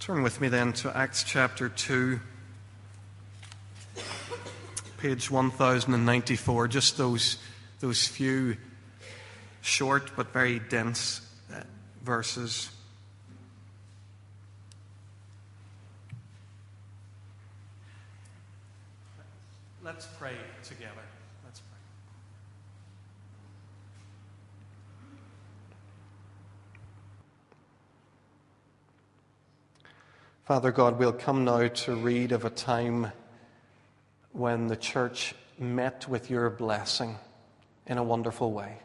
Turn with me then to Acts chapter 2, page 1094, just those, those few short but very dense uh, verses. Let's pray together. Let's pray. Father God, we'll come now to read of a time when the church met with your blessing in a wonderful way.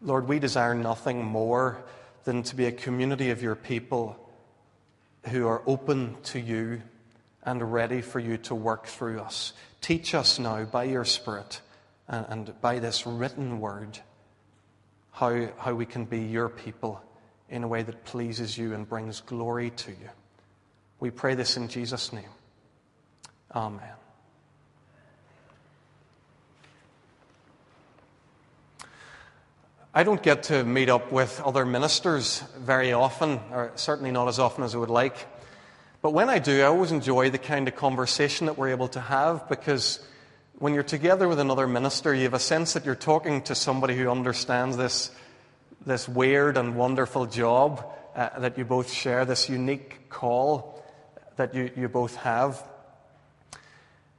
Lord, we desire nothing more than to be a community of your people who are open to you and ready for you to work through us. Teach us now by your Spirit and, by this written word how, how we can be your people in a way that pleases you and brings glory to you. We pray this in Jesus' name. Amen. I don't get to meet up with other ministers very often, or certainly not as often as I would like. But when I do, I always enjoy the kind of conversation that we're able to have because when you're together with another minister, you have a sense that you're talking to somebody who understands this, this weird and wonderful job uh, that you both share, this unique call that you, you both have.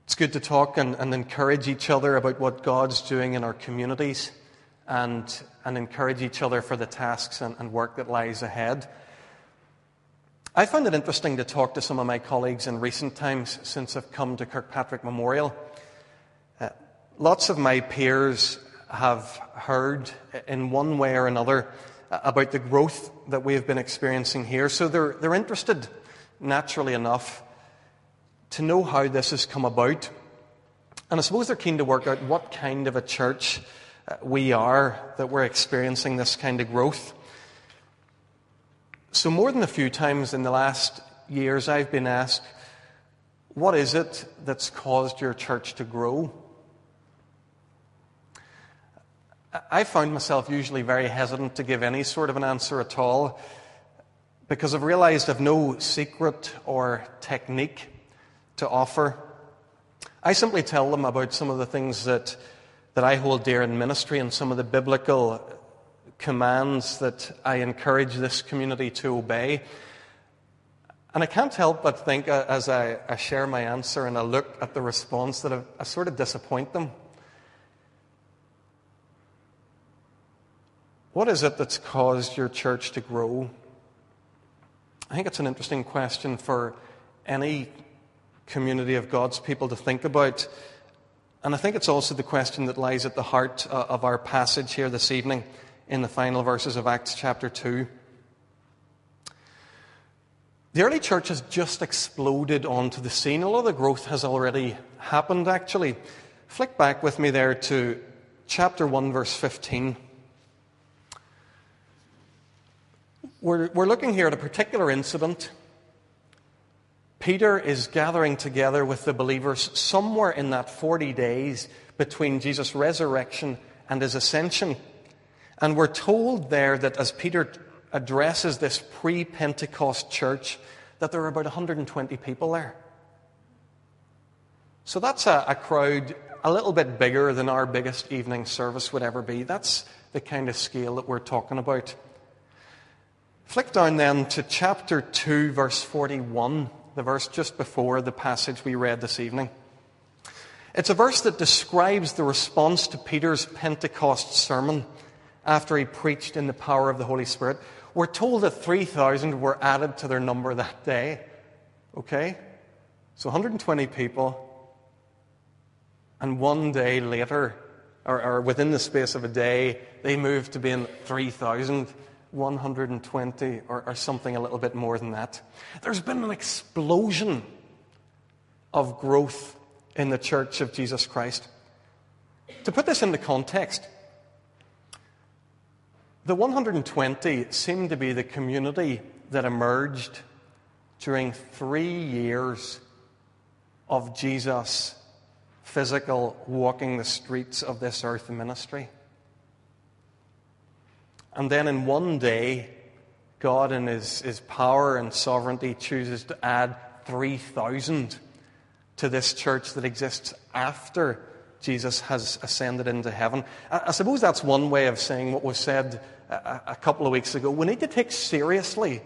It's good to talk and, and encourage each other about what God's doing in our communities and, and encourage each other for the tasks and, and work that lies ahead. I found it interesting to talk to some of my colleagues in recent times since I've come to Kirkpatrick Memorial. Uh, lots of my peers have heard in one way or another about the growth that we have been experiencing here, so they're, they're interested, naturally enough, to know how this has come about. And I suppose they're keen to work out what kind of a church uh, we are that we're experiencing this kind of growth. So, more than a few times in the last years, I've been asked, What is it that's caused your church to grow? I found myself usually very hesitant to give any sort of an answer at all because I've realized I've no secret or technique to offer. I simply tell them about some of the things that, that I hold dear in ministry and some of the biblical commands that I encourage this community to obey. And I can't help but think uh, as I, I share my answer and I look at the response that I, I sort of disappoint them. What is it that's caused your church to grow? I think it's an interesting question for any community of God's people to think about. And I think it's also the question that lies at the heart uh, of our passage here this evening in the final verses of Acts chapter 2. The early church has just exploded onto the scene. A lot of the growth has already happened, actually. Flick back with me there to chapter 1, verse 15. We're, we're looking here at a particular incident. Peter is gathering together with the believers somewhere in that 40 days between Jesus' resurrection and his ascension. And we're told there that as Peter addresses this pre Pentecost church, that there are about 120 people there. So that's a, a, crowd a little bit bigger than our biggest evening service would ever be. That's the kind of scale that we're talking about. Flick down then to chapter 2, verse 41, the verse just before the passage we read this evening. It's a verse that describes the response to Peter's Pentecost sermon after he preached in the power of the Holy Spirit. We're told that 3,000 were added to their number that day. Okay? So 120 people. And one day later, or, or within the space of a day, they moved to being 3,120 or, or something a little bit more than that. There's been an explosion of growth in the church of Jesus Christ. To put this into context, the 120 seemed to be the community that emerged during three years of Jesus' physical walking the streets of this earth ministry. And then in one day, God, in his, his power and sovereignty, chooses to add 3,000 to this church that exists after Jesus has ascended into heaven. I, I suppose that's one way of saying what was said a, a couple of weeks ago. We need to take seriously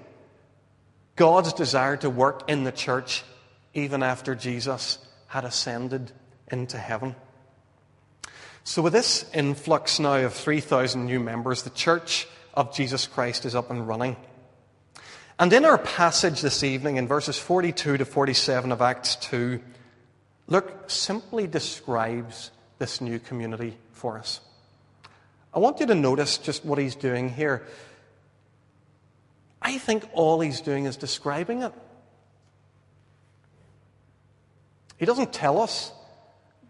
God's desire to work in the church even after Jesus had ascended into heaven. So, with this influx now of 3,000 new members, the church of Jesus Christ is up and running. And in our passage this evening, in verses 42 to 47 of Acts 2, Luke simply describes this new community for us. I want you to notice just what he's doing here. I think all he's doing is describing it. He doesn't tell us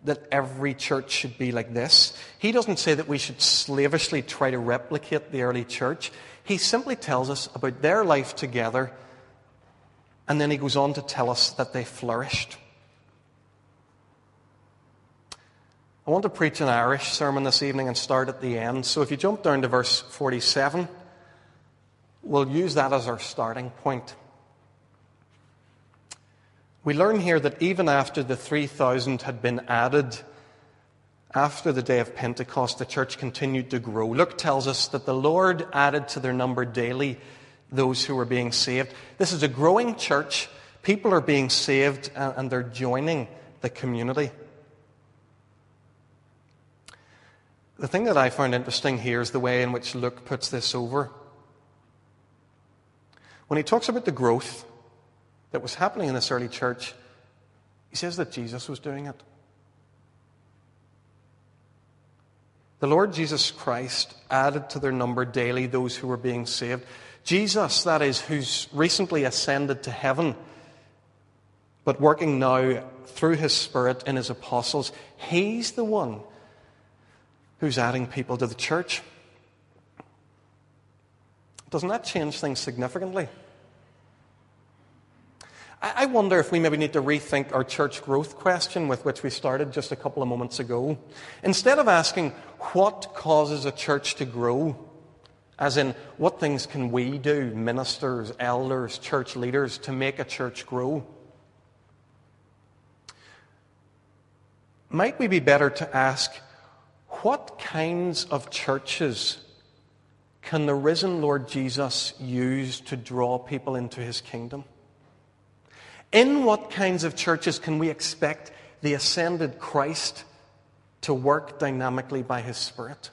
that every church should be like this. He doesn't say that we should slavishly try to replicate the early church. He simply tells us about their life together, and then he goes on to tell us that they flourished. I want to preach an Irish sermon this evening and start at the end. So if you jump down to verse 47, we'll use that as our starting point. We learn here that even after the 3,000 had been added, after the day of Pentecost, the church continued to grow. Luke tells us that the Lord added to their number daily those who were being saved. This is a growing church. People are being saved uh, and they're joining the community. The thing that I found interesting here is the way in which Luke puts this over. When he talks about the growth that was happening in this early church, he says that Jesus was doing it. The Lord Jesus Christ added to their number daily those who were being saved. Jesus, that is, who's recently ascended to heaven, but working now through his Spirit in his apostles, he's the one who's adding people to the church. Doesn't that change things significantly? I wonder if we maybe need to rethink our church growth question with which we started just a couple of moments ago. Instead of asking, what causes a church to grow? As in, what things can we do, ministers, elders, church leaders, to make a church grow? Might we be better to ask, what kinds of churches can the risen Lord Jesus use to draw people into his kingdom? In what kinds of churches can we expect the ascended Christ to work dynamically by his Spirit?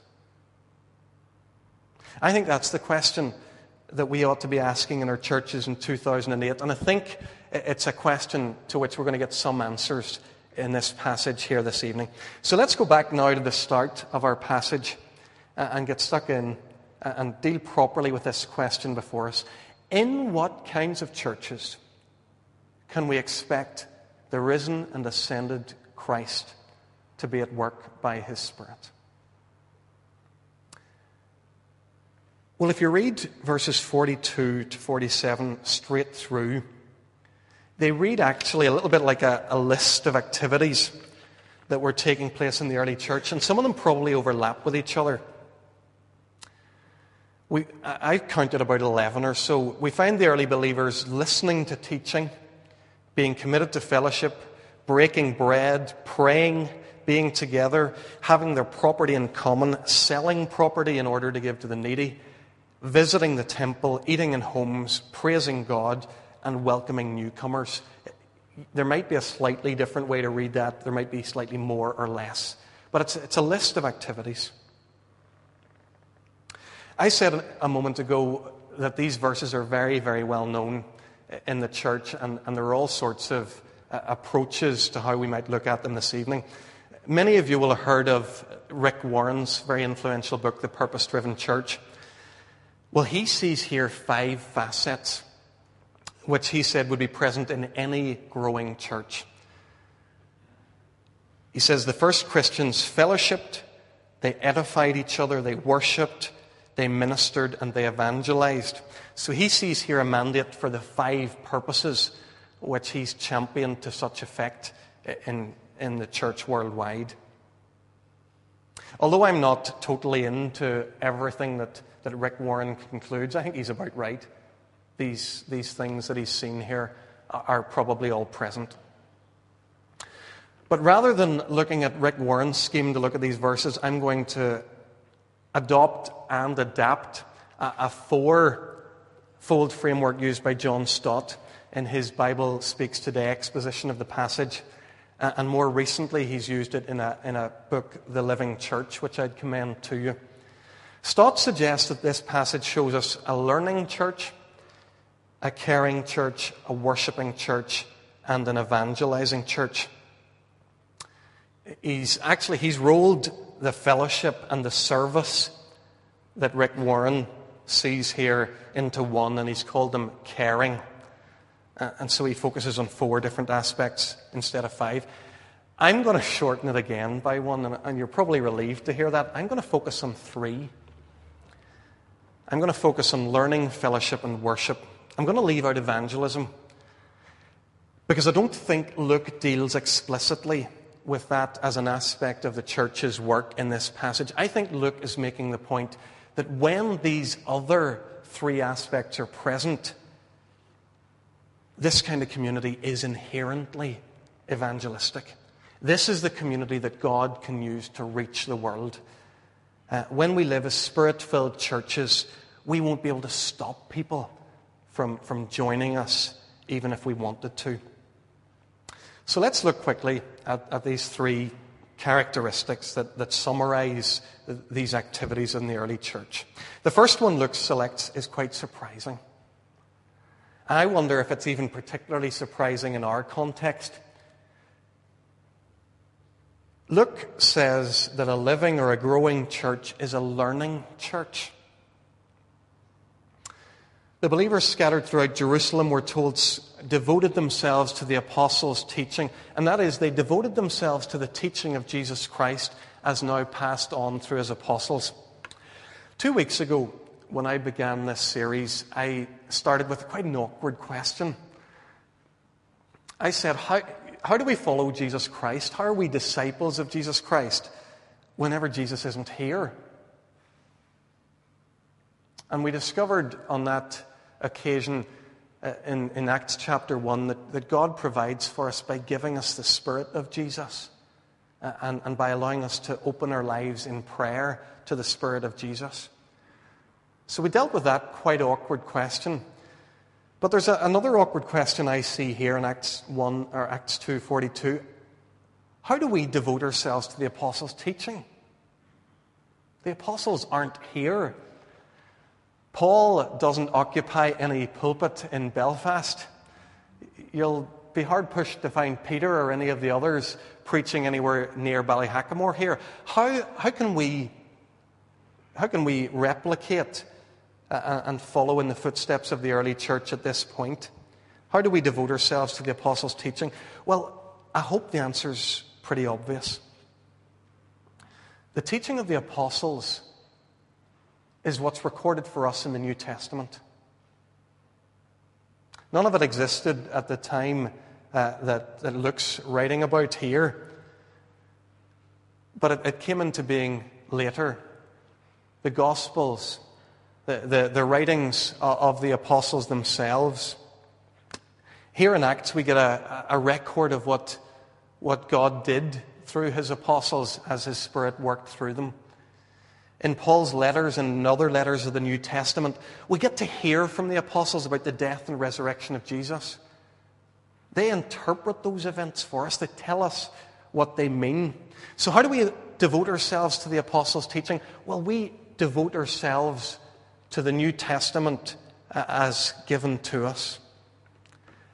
I think that's the question that we ought to be asking in our churches in 2008. And I think it's a question to which we're going to get some answers in this passage here this evening. So let's go back now to the start of our passage and get stuck in and deal properly with this question before us. In what kinds of churches can we expect the risen and ascended Christ to be at work by his Spirit? Well, if you read verses 42 to 47 straight through, they read actually a little bit like a, a list of activities that were taking place in the early church, and some of them probably overlap with each other. We, I counted about 11 or so. We find the early believers listening to teaching, being committed to fellowship, breaking bread, praying, being together, having their property in common, selling property in order to give to the needy, visiting the temple, eating in homes, praising God, and welcoming newcomers. There might be a slightly different way to read that. There might be slightly more or less. But it's, it's a list of activities. I said a moment ago that these verses are very, very well known in the church, and, and there are all sorts of uh, approaches to how we might look at them this evening. Many of you will have heard of Rick Warren's very influential book, The Purpose Driven Church. Well, he sees here five facets which he said would be present in any growing church. He says the first Christians fellowshipped, they edified each other, they worshipped, they ministered, and they evangelized. So he sees here a mandate for the five purposes which he's championed to such effect in, in the church worldwide. Although I'm not totally into everything that, that Rick Warren concludes, I think he's about right. these, these things that he's seen here are probably all present. But rather than looking at Rick Warren's scheme to look at these verses, I'm going to adopt and adapt a, a four fold framework used by John Stott in his Bible Speaks Today exposition of the passage. And more recently, he's used it in a, in a book, The Living Church, which I'd commend to you. Stott suggests that this passage shows us a learning church, a caring church, a worshipping church, and an evangelizing church. He's actually he's rolled the fellowship and the service that Rick Warren sees here into one, and he's called them caring. Uh, and so he focuses on four different aspects instead of five. I'm going to shorten it again by one, and, and you're probably relieved to hear that. I'm going to focus on three. I'm going to focus on learning, fellowship, and worship. I'm going to leave out evangelism because I don't think Luke deals explicitly with that as an aspect of the church's work in this passage. I think Luke is making the point that when these other three aspects are present, this kind of community is inherently evangelistic. This is the community that God can use to reach the world. Uh, when we live as spirit filled churches, we won't be able to stop people from, from joining us, even if we wanted to. So let's look quickly at, at these three characteristics that, that summarize these activities in the early church. The first one Luke selects is quite surprising. I wonder if it's even particularly surprising in our context. Luke says that a living or a growing church is a learning church. The believers scattered throughout Jerusalem were told devoted themselves to the apostles' teaching, and that is, they devoted themselves to the teaching of Jesus Christ as now passed on through his apostles. Two weeks ago, when I began this series, I started with quite an awkward question. I said, How, how do we follow Jesus Christ? How are we disciples of Jesus Christ whenever Jesus isn't here? And we discovered on that occasion uh, in, in Acts chapter 1 that, that God provides for us by giving us the Spirit of Jesus uh, and, and by allowing us to open our lives in prayer to the Spirit of Jesus. So we dealt with that quite awkward question. But there's a, another awkward question I see here in Acts 1 or Acts 2:42. How do we devote ourselves to the apostles' teaching? The apostles aren't here Paul doesn't occupy any pulpit in Belfast. You'll be hard pushed to find Peter or any of the others preaching anywhere near Ballyhackamore here. How, how, can, we, how can we replicate uh, uh, and follow in the footsteps of the early church at this point? How do we devote ourselves to the apostles' teaching? Well, I hope the answer is pretty obvious. The teaching of the apostles is what's recorded for us in the New Testament. None of it existed at the time uh, that, that Luke's writing about here, but it, it came into being later. The Gospels, the, the, the writings of the apostles themselves. Here in Acts, we get a, a record of what, what God did through his apostles as his Spirit worked through them. In Paul's letters and in other letters of the New Testament, we get to hear from the apostles about the death and resurrection of Jesus. They interpret those events for us, they tell us what they mean. So, how do we devote ourselves to the apostles' teaching? Well, we devote ourselves to the New Testament uh, as given to us,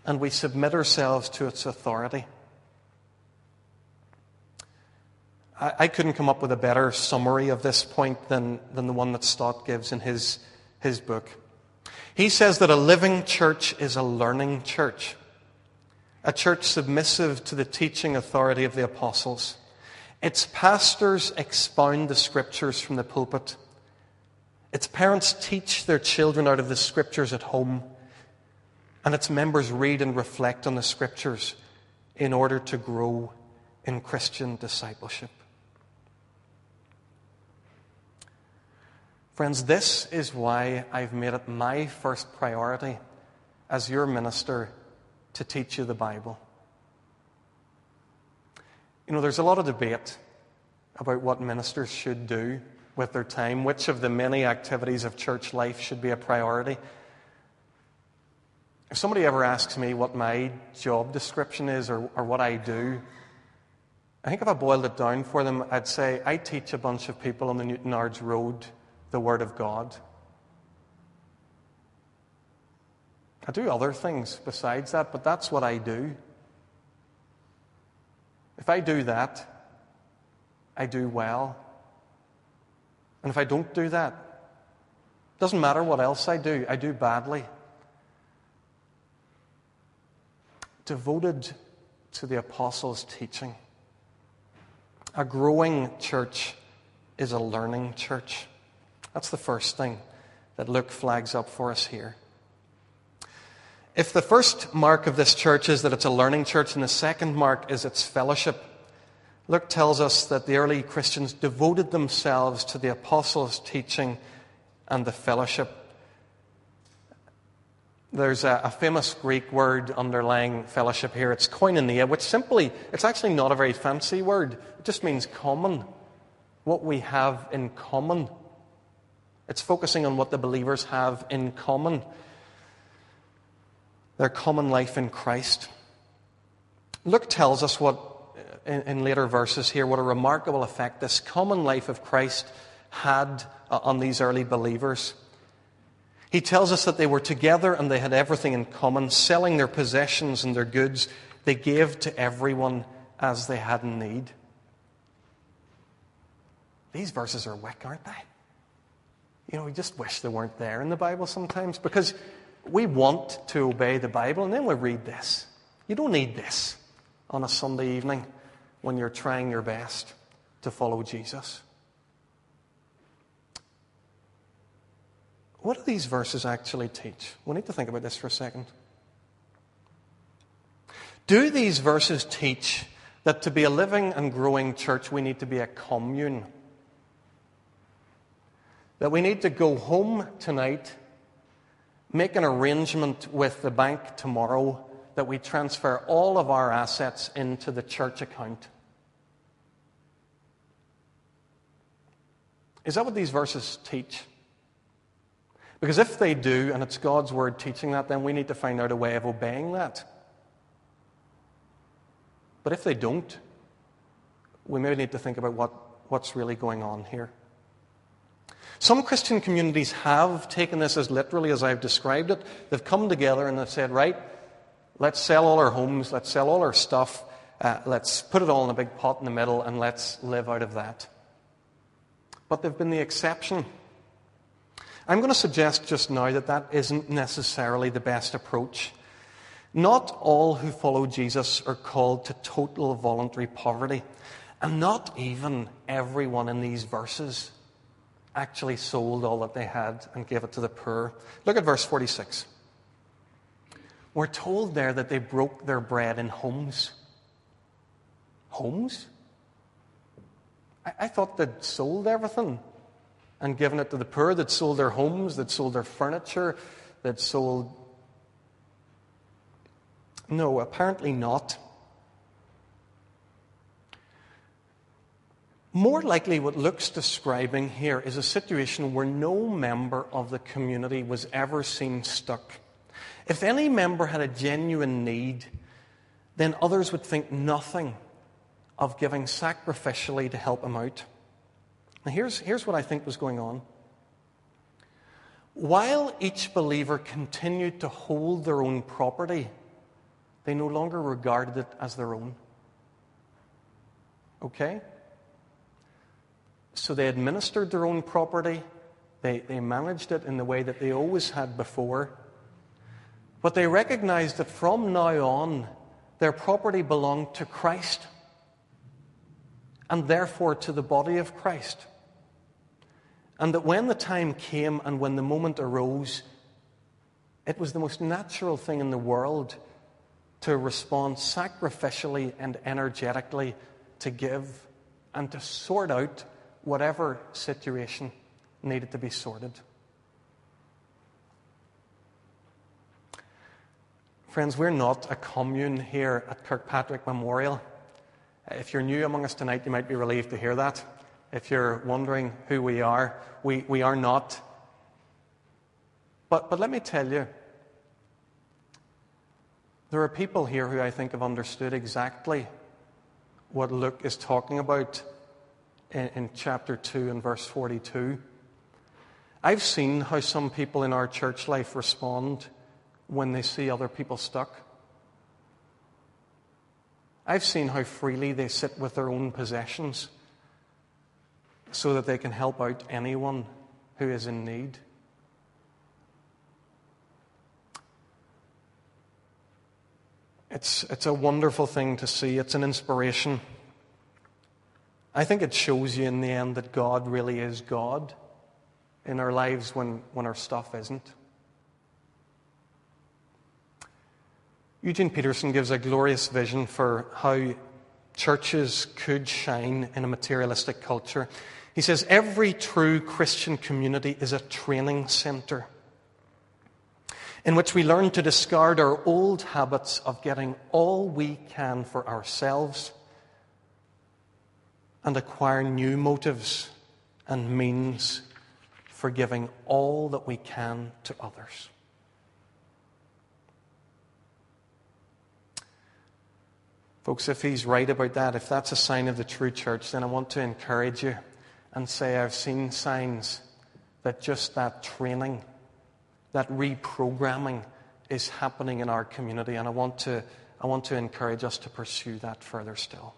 and we submit ourselves to its authority. I, I couldn't come up with a better summary of this point than, than the one that Stott gives in his, his book. He says that a living church is a learning church, a church submissive to the teaching authority of the apostles. Its pastors expound the scriptures from the pulpit. Its parents teach their children out of the scriptures at home. And its members read and reflect on the scriptures in order to grow in Christian discipleship. Friends, this is why I've made it my first priority as your minister to teach you the Bible. You know, there's a lot of debate about what ministers should do with their time, which of the many activities of church life should be a priority. If somebody ever asks me what my job description is or, or what I do, I think if I boiled it down for them, I'd say I teach a bunch of people on the Newtownards Road the Word of God. I do other things besides that, but that's what I do. If I do that, I do well. And if I don't do that, it doesn't matter what else I do, I do badly. Devoted to the apostles' teaching. A growing church is a learning church. That's the first thing that Luke flags up for us here. If the first mark of this church is that it's a learning church, and the second mark is its fellowship, Luke tells us that the early Christians devoted themselves to the apostles' teaching and the fellowship. There's a, a, famous Greek word underlying fellowship here. It's koinonia, which simply, it's actually not a very fancy word. It just means common. What we have in common. It's focusing on what the believers have in common their common life in Christ. Luke tells us what, in, in, later verses here, what a remarkable effect this common life of Christ had uh, on these early believers. He tells us that they were together and they had everything in common, selling their possessions and their goods. They gave to everyone as they had need. These verses are wick, aren't they? You know, we just wish they weren't there in the Bible sometimes because we want to obey the Bible, and then we read this. You don't need this on a Sunday evening when you're trying your best to follow Jesus. What do these verses actually teach? We need to think about this for a second. Do these verses teach that to be a living and growing church, we need to be a commune? That we need to go home tonight make an arrangement with the bank tomorrow that we transfer all of our assets into the church account. Is that what these verses teach? Because if they do, and it's God's word teaching that, then we need to find out a way of obeying that. But if they don't, we may need to think about what, what's really going on here. Some Christian communities have taken this as literally as I've described it. They've come together and they've said, right, let's sell all our homes, let's sell all our stuff, uh, let's put it all in a big pot in the middle, and let's live out of that. But they've been the exception. I'm going to suggest just now that that isn't necessarily the best approach. Not all who follow Jesus are called to total voluntary poverty, and not even everyone in these verses actually sold all that they had and gave it to the poor. Look at verse 46. We're told there that they broke their bread in homes. Homes? I, I thought they'd sold everything and given it to the poor. They'd sold their homes, they'd sold their furniture, they'd sold. No, apparently not. More likely, what Luke's describing here is a situation where no member of the community was ever seen stuck. If any member had a genuine need, then others would think nothing of giving sacrificially to help him out. Now, here's, here's what I think was going on. While each believer continued to hold their own property, they no longer regarded it as their own. Okay? So they administered their own property, they, they managed it in the way that they always had before. But they recognized that from now on, their property belonged to Christ and therefore to the body of Christ. And that when the time came and when the moment arose, it was the most natural thing in the world to respond sacrificially and energetically to give and to sort out whatever situation needed to be sorted. Friends, we're not a commune here at Kirkpatrick Memorial. If you're new among us tonight, you might be relieved to hear that. If you're wondering who we are, we, we are not. But, but let me tell you, there are people here who I think have understood exactly what Luke is talking about in, in chapter 2 and verse 42. I've seen how some people in our church life respond when they see other people stuck. I've seen how freely they sit with their own possessions so that they can help out anyone who is in need. It's, it's a wonderful thing to see. It's an inspiration. I think it shows you in the end that God really is God in our lives when, when our stuff isn't. Eugene Peterson gives a glorious vision for how churches could shine in a materialistic culture. He says, Every true Christian community is a training center in which we learn to discard our old habits of getting all we can for ourselves and acquire new motives and means for giving all that we can to others. Folks, if he's right about that, if that's a sign of the true church, then I want to encourage you and say I've seen signs that just that training that reprogramming is happening in our community, and I want to, I want to encourage us to pursue that further still.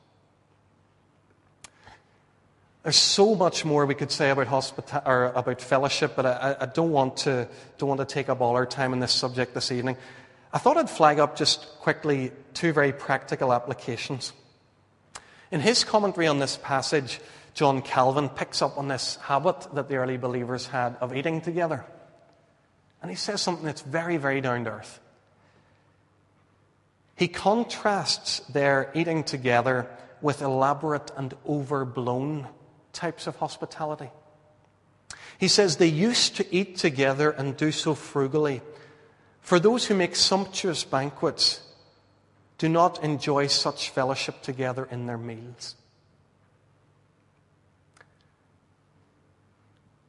There's so much more we could say about hospital or about fellowship, but I, I, don't want to don't want to take up all our time on this subject this evening. I thought I'd flag up just quickly two very practical applications. In his commentary on this passage, John Calvin picks up on this habit that the early believers had of eating together. And he says something that's very, very down to earth. He contrasts their eating together with elaborate and overblown types of hospitality. He says they used to eat together and do so frugally. For those who make sumptuous banquets do not enjoy such fellowship together in their meals.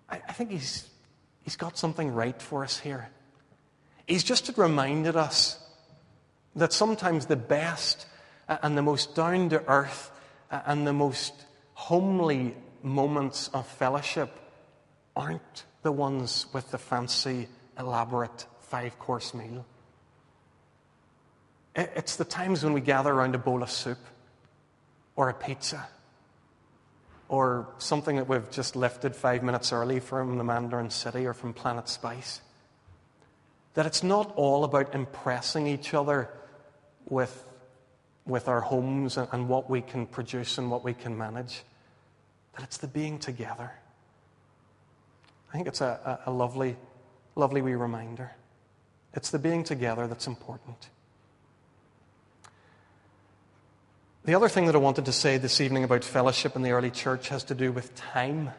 I, I think he's He's got something right for us here. He's just reminded us that sometimes the best and the most down to earth and the most homely moments of fellowship aren't the ones with the fancy, elaborate five course meal. It's the times when we gather around a bowl of soup or a pizza or something that we've just lifted five minutes early from the Mandarin City or from Planet Spice. That it's not all about impressing each other with, with our homes and, and what we can produce and what we can manage, that it's the being together. I think it's a, a, a lovely, lovely wee reminder. It's the being together that's important. The other thing that I wanted to say this evening about fellowship in the early church has to do with time.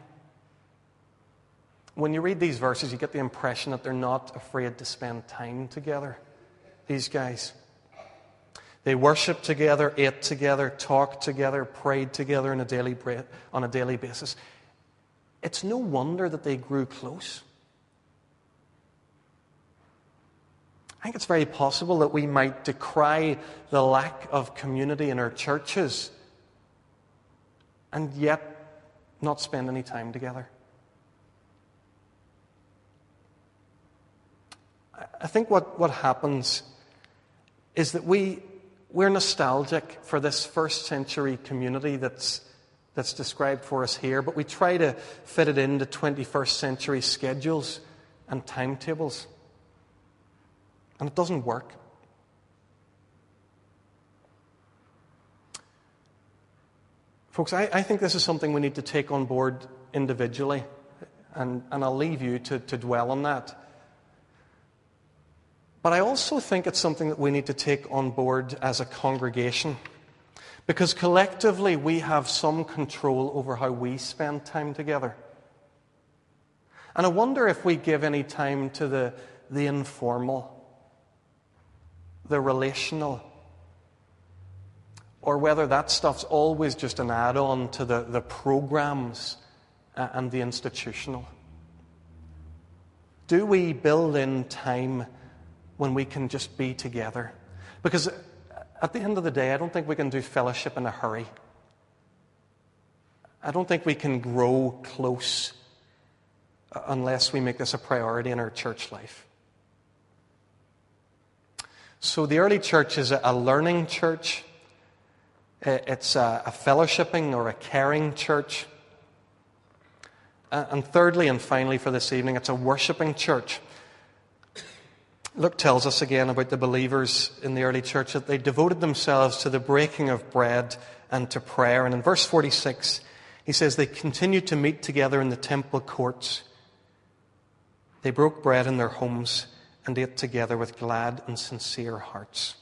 When you read these verses, you get the impression that they're not afraid to spend time together, these guys. They worshiped together, ate together, talked together, prayed together on a daily, on a daily basis. It's no wonder that they grew close. I think it's very possible that we might decry the lack of community in our churches and yet not spend any time together. I think what, what happens is that we, we're nostalgic for this first century community that's, that's described for us here, but we try to fit it into 21st century schedules and timetables. And it doesn't work. Folks, I, I, think this is something we need to take on board individually, and, and I'll leave you to, to dwell on that. But I also think it's something that we need to take on board as a congregation, because collectively we have some control over how we spend time together. And I wonder if we give any time to the, the informal the relational, or whether that stuff's always just an add on to the, the programs uh, and the institutional. Do we build in time when we can just be together? Because at the end of the day, I don't think we can do fellowship in a hurry. I don't think we can grow close uh, unless we make this a priority in our church life. So the early church is a learning church. It's a fellowshipping or a caring church. Uh, and thirdly and finally for this evening, it's a worshipping church. Luke tells us again about the believers in the early church that they devoted themselves to the breaking of bread and to prayer. And in verse 46, he says they continued to meet together in the temple courts. They broke bread in their homes and ate together with glad and sincere hearts.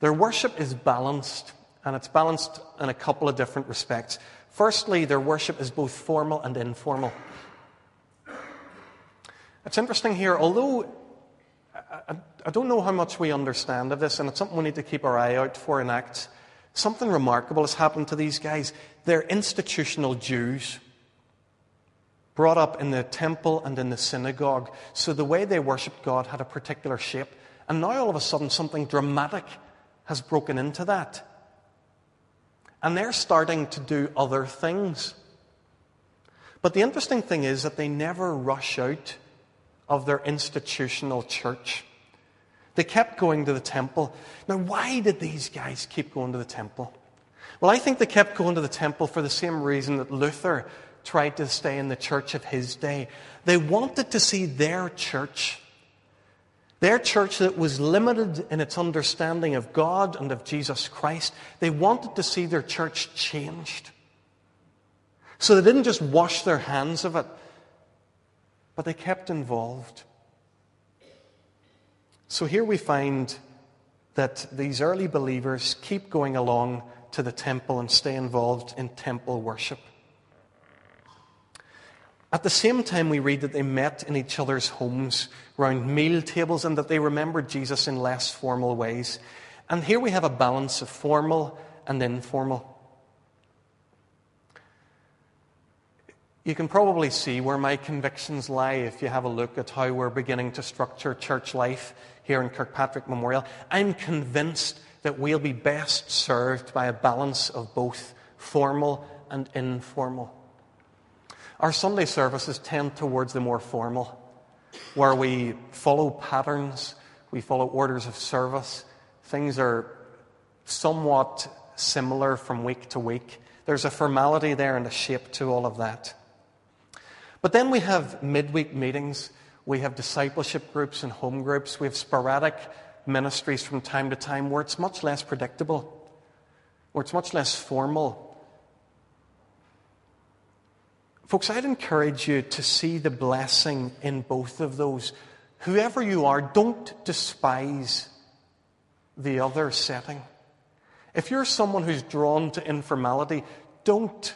Their worship is balanced, and it's balanced in a couple of different respects. Firstly, their worship is both formal and informal. It's interesting here, although I, I, don't know how much we understand of this, and it's something we need to keep our eye out for in Acts. Something remarkable has happened to these guys. They're institutional Jews, brought up in the temple and in the synagogue. So the way they worshipped God had a particular shape. And now all of a sudden, something dramatic has broken into that. And they're starting to do other things. But the interesting thing is that they never rush out of their institutional church. They kept going to the temple. Now, why did these guys keep going to the temple? Well, I think they kept going to the temple for the same reason that Luther tried to stay in the church of his day. They wanted to see their church, their church that was limited in its understanding of God and of Jesus Christ, they wanted to see their church changed. So they didn't just wash their hands of it, but they kept involved. So here we find that these early believers keep going along to the temple and stay involved in temple worship. At the same time, we read that they met in each other's homes around meal tables and that they remembered Jesus in less formal ways. And here we have a balance of formal and informal. You can probably see where my convictions lie if you have a look at how we're beginning to structure church life here in Kirkpatrick Memorial. I'm convinced that we'll be best served by a balance of both formal and informal. Our Sunday services tend towards the more formal, where we follow patterns, we follow orders of service. Things are somewhat similar from week to week. There's a formality there and a shape to all of that. But then we have midweek meetings, we have discipleship groups and home groups, we have sporadic ministries from time to time where it's much less predictable, where it's much less formal. Folks, I'd encourage you to see the blessing in both of those. Whoever you are, don't despise the other setting. If you're someone who's drawn to informality, don't,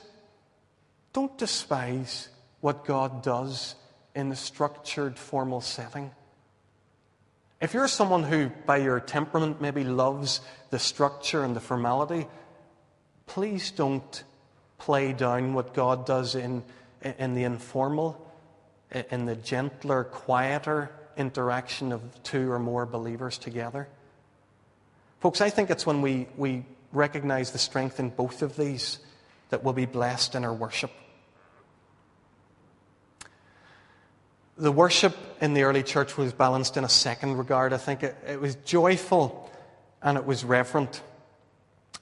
don't despise what God does in the structured, formal setting. If you're someone who, by your temperament, maybe loves the structure and the formality, please don't play down what God does in, in the informal, in the gentler, quieter interaction of two or more believers together. Folks, I think it's when we, we recognize the strength in both of these that we'll be blessed in our worship. The worship in the early church was balanced in a second regard. I think it, it was joyful and it was reverent.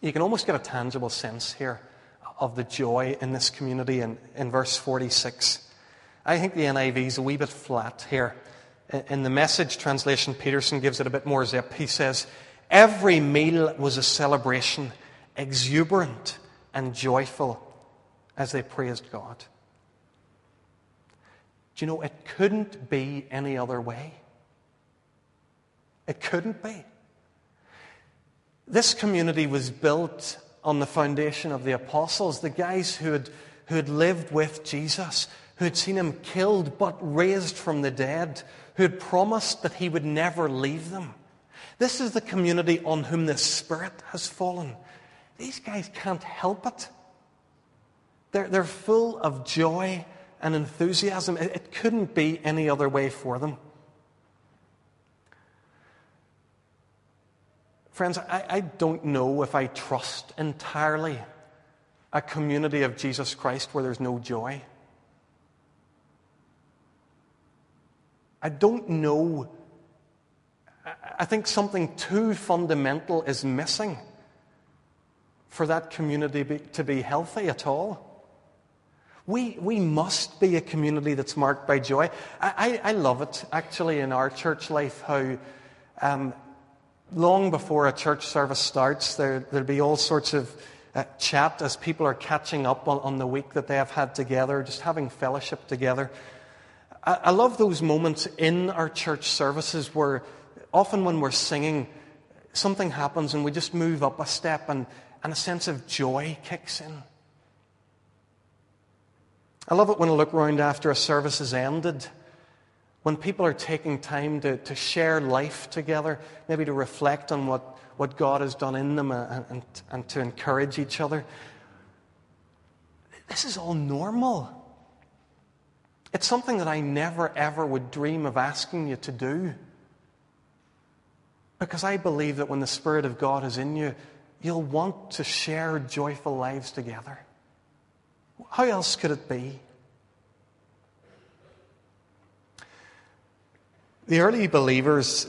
You can almost get a tangible sense here of the joy in this community in, in verse 46. I think the NIV is a wee bit flat here. In the message translation, Peterson gives it a bit more zip. He says, Every meal was a celebration, exuberant and joyful as they praised God. Do you know, it couldn't be any other way. It couldn't be. This community was built on the foundation of the apostles, the guys who had, who had lived with Jesus, who had seen him killed but raised from the dead, who had promised that he would never leave them. This is the community on whom the Spirit has fallen. These guys can't help it. They're, they're full of joy and enthusiasm. It, couldn't be any other way for them. Friends, I, I don't know if I trust entirely a community of Jesus Christ where there's no joy. I don't know. I think something too fundamental is missing for that community be, to be healthy at all. We, we must be a community that's marked by joy. I, I, I love it, actually, in our church life, how um, long before a church service starts, there, there'll be all sorts of uh, chat as people are catching up on, on the week that they have had together, just having fellowship together. I, I love those moments in our church services where often when we're singing, something happens and we just move up a step and, and a sense of joy kicks in. I love it when I look around after a service has ended, when people are taking time to, to share life together, maybe to reflect on what, what God has done in them and, and, and to encourage each other. This is all normal. It's something that I never, ever would dream of asking you to do. Because I believe that when the Spirit of God is in you, you'll want to share joyful lives together. How else could it be? The early believers,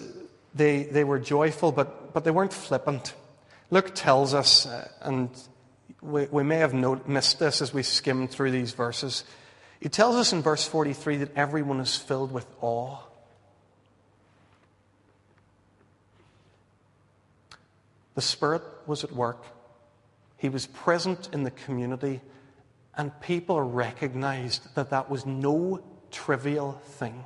they, they were joyful, but, but they weren't flippant. Luke tells us, uh, and we, we may have missed this as we skim through these verses. He tells us in verse 43 that everyone is filled with awe. The Spirit was at work. He was present in the community and people recognized that that was no trivial thing.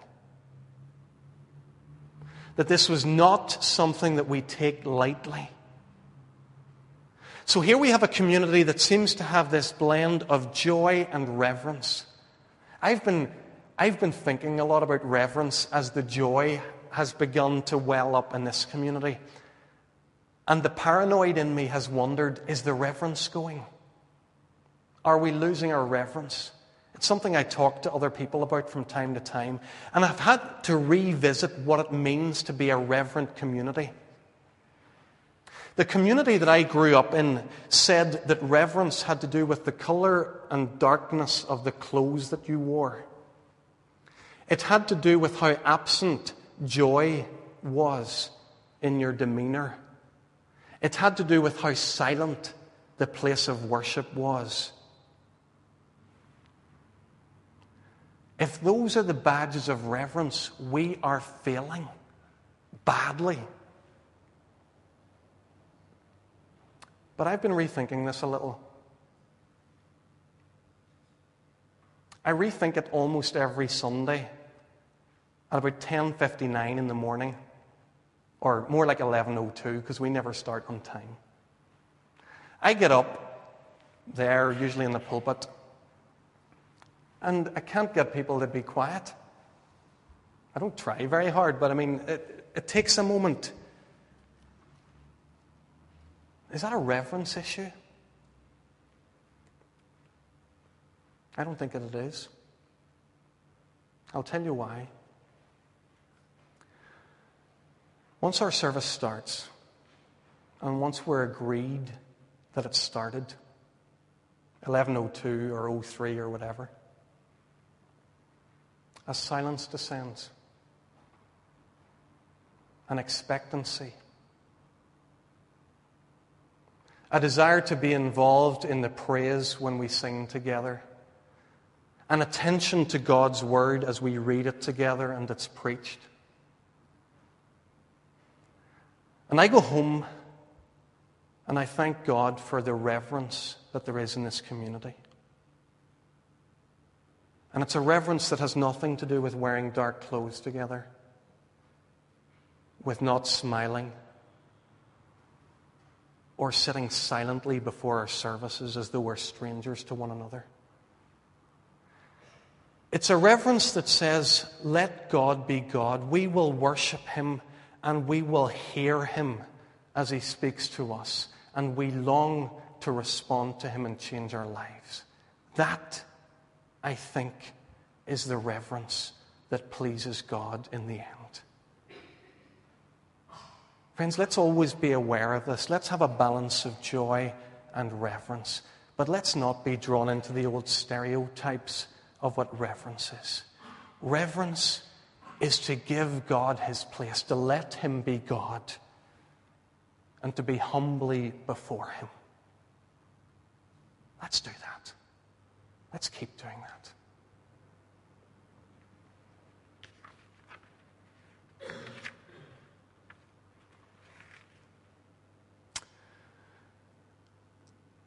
That this was not something that we take lightly. So here we have a community that seems to have this blend of joy and reverence. I've been, I've been thinking a lot about reverence as the joy has begun to well up in this community. And the paranoid in me has wondered is the reverence going? Are we losing our reverence? It's something I talk to other people about from time to time. And I've had to revisit what it means to be a reverent community. The community that I grew up in said that reverence had to do with the color and darkness of the clothes that you wore. It had to do with how absent joy was in your demeanor. It had to do with how silent the place of worship was. If those are the badges of reverence, we are failing badly. But I've been rethinking this a little. I rethink it almost every Sunday at about 10:59 in the morning or more like 11:02 because we never start on time. I get up there usually in the pulpit and I can't get people to be quiet. I don't try very hard, but I mean, it, it takes a moment. Is that a reverence issue? I don't think that it is. I'll tell you why. Once our service starts, and once we're agreed that it started, 1102 or 03 or whatever, a silence descends, an expectancy, a desire to be involved in the praise when we sing together, an attention to God's word as we read it together and it's preached. And I go home and I thank God for the reverence that there is in this community. And it's a reverence that has nothing to do with wearing dark clothes together, with not smiling, or sitting silently before our services as though we're strangers to one another. It's a reverence that says, Let God be God. We will worship Him and we will hear him as he speaks to us, and we long to respond to him and change our lives. That, I think, is the reverence that pleases God in the end. Friends, let's always be aware of this. Let's have a balance of joy and reverence. But let's not be drawn into the old stereotypes of what reverence is. Reverence is to give God his place, to let him be God, and to be humbly before him. Let's do that. Let's keep doing that.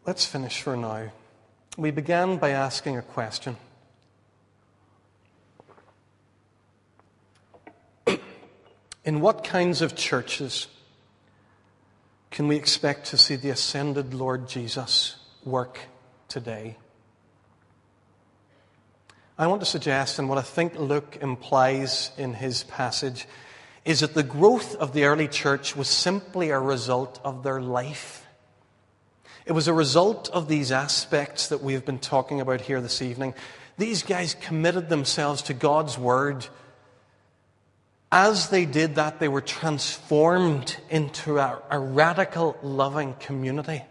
Let's finish for now. We began by asking a question. In what kinds of churches can we expect to see the ascended Lord Jesus work today? I want to suggest, and what I think Luke implies in his passage, is that the growth of the early church was simply a result of their life. It was a result of these aspects that we've been talking about here this evening. These guys committed themselves to God's Word. As they did that, they were transformed into a, a radical, loving community.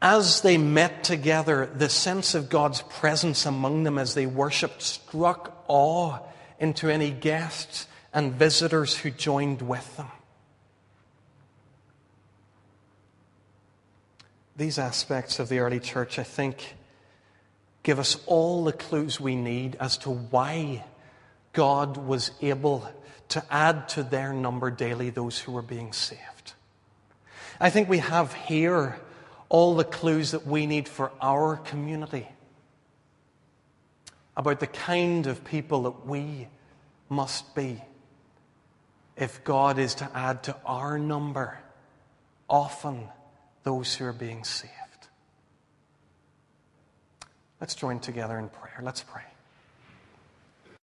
As they met together, the sense of God's presence among them as they worshipped struck awe into any guests and visitors who joined with them. These aspects of the early church, I think, give us all the clues we need as to why God was able to add to their number daily those who were being saved. I think we have here all the clues that we need for our community about the kind of people that we must be if God is to add to our number often those who are being saved. Let's join together in prayer. Let's pray.